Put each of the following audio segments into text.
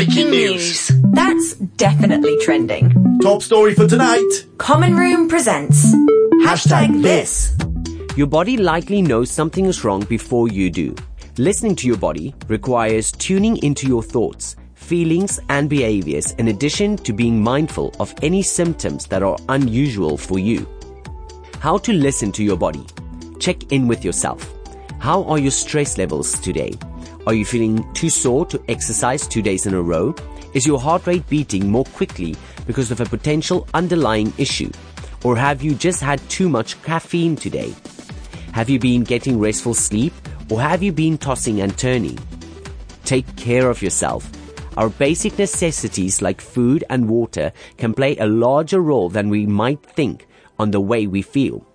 Breaking news. That's definitely trending. Top story for tonight. Common Room presents Hashtag this. Your body likely knows something is wrong before you do. Listening to your body requires tuning into your thoughts, feelings, and behaviors in addition to being mindful of any symptoms that are unusual for you. How to listen to your body. Check in with yourself. How are your stress levels today? Are you feeling too sore to exercise two days in a row? Is your heart rate beating more quickly because of a potential underlying issue? Or have you just had too much caffeine today? Have you been getting restful sleep or have you been tossing and turning? Take care of yourself. Our basic necessities like food and water can play a larger role than we might think on the way we feel.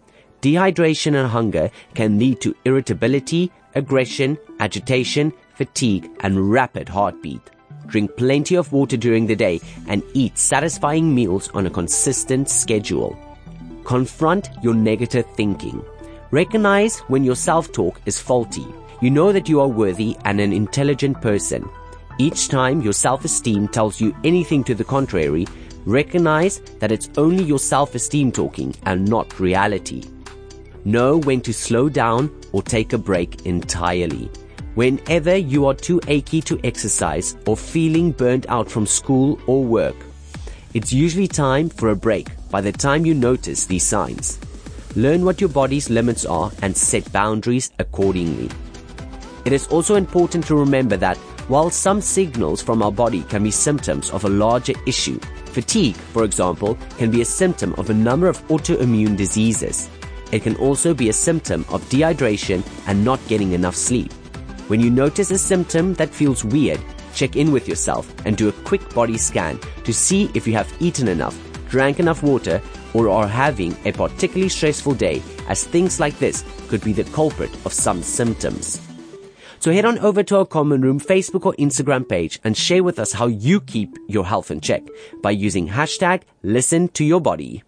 Dehydration and hunger can lead to irritability, aggression, agitation, fatigue, and rapid heartbeat. Drink plenty of water during the day and eat satisfying meals on a consistent schedule. Confront your negative thinking. Recognize when your self-talk is faulty. You know that you are worthy and an intelligent person. Each time your self-esteem tells you anything to the contrary, recognize that it's only your self-esteem talking and not reality. Know when to slow down or take a break entirely. Whenever you are too achy to exercise or feeling burnt out from school or work, it's usually time for a break by the time you notice these signs. Learn what your body's limits are and set boundaries accordingly. It is also important to remember that while some signals from our body can be symptoms of a larger issue, fatigue, for example, can be a symptom of a number of autoimmune diseases. It can also be a symptom of dehydration and not getting enough sleep. When you notice a symptom that feels weird, check in with yourself and do a quick body scan to see if you have eaten enough, drank enough water, or are having a particularly stressful day, as things like this could be the culprit of some symptoms. So head on over to our Common Room Facebook or Instagram page and share with us how you keep your health in check by using hashtag listen to your body.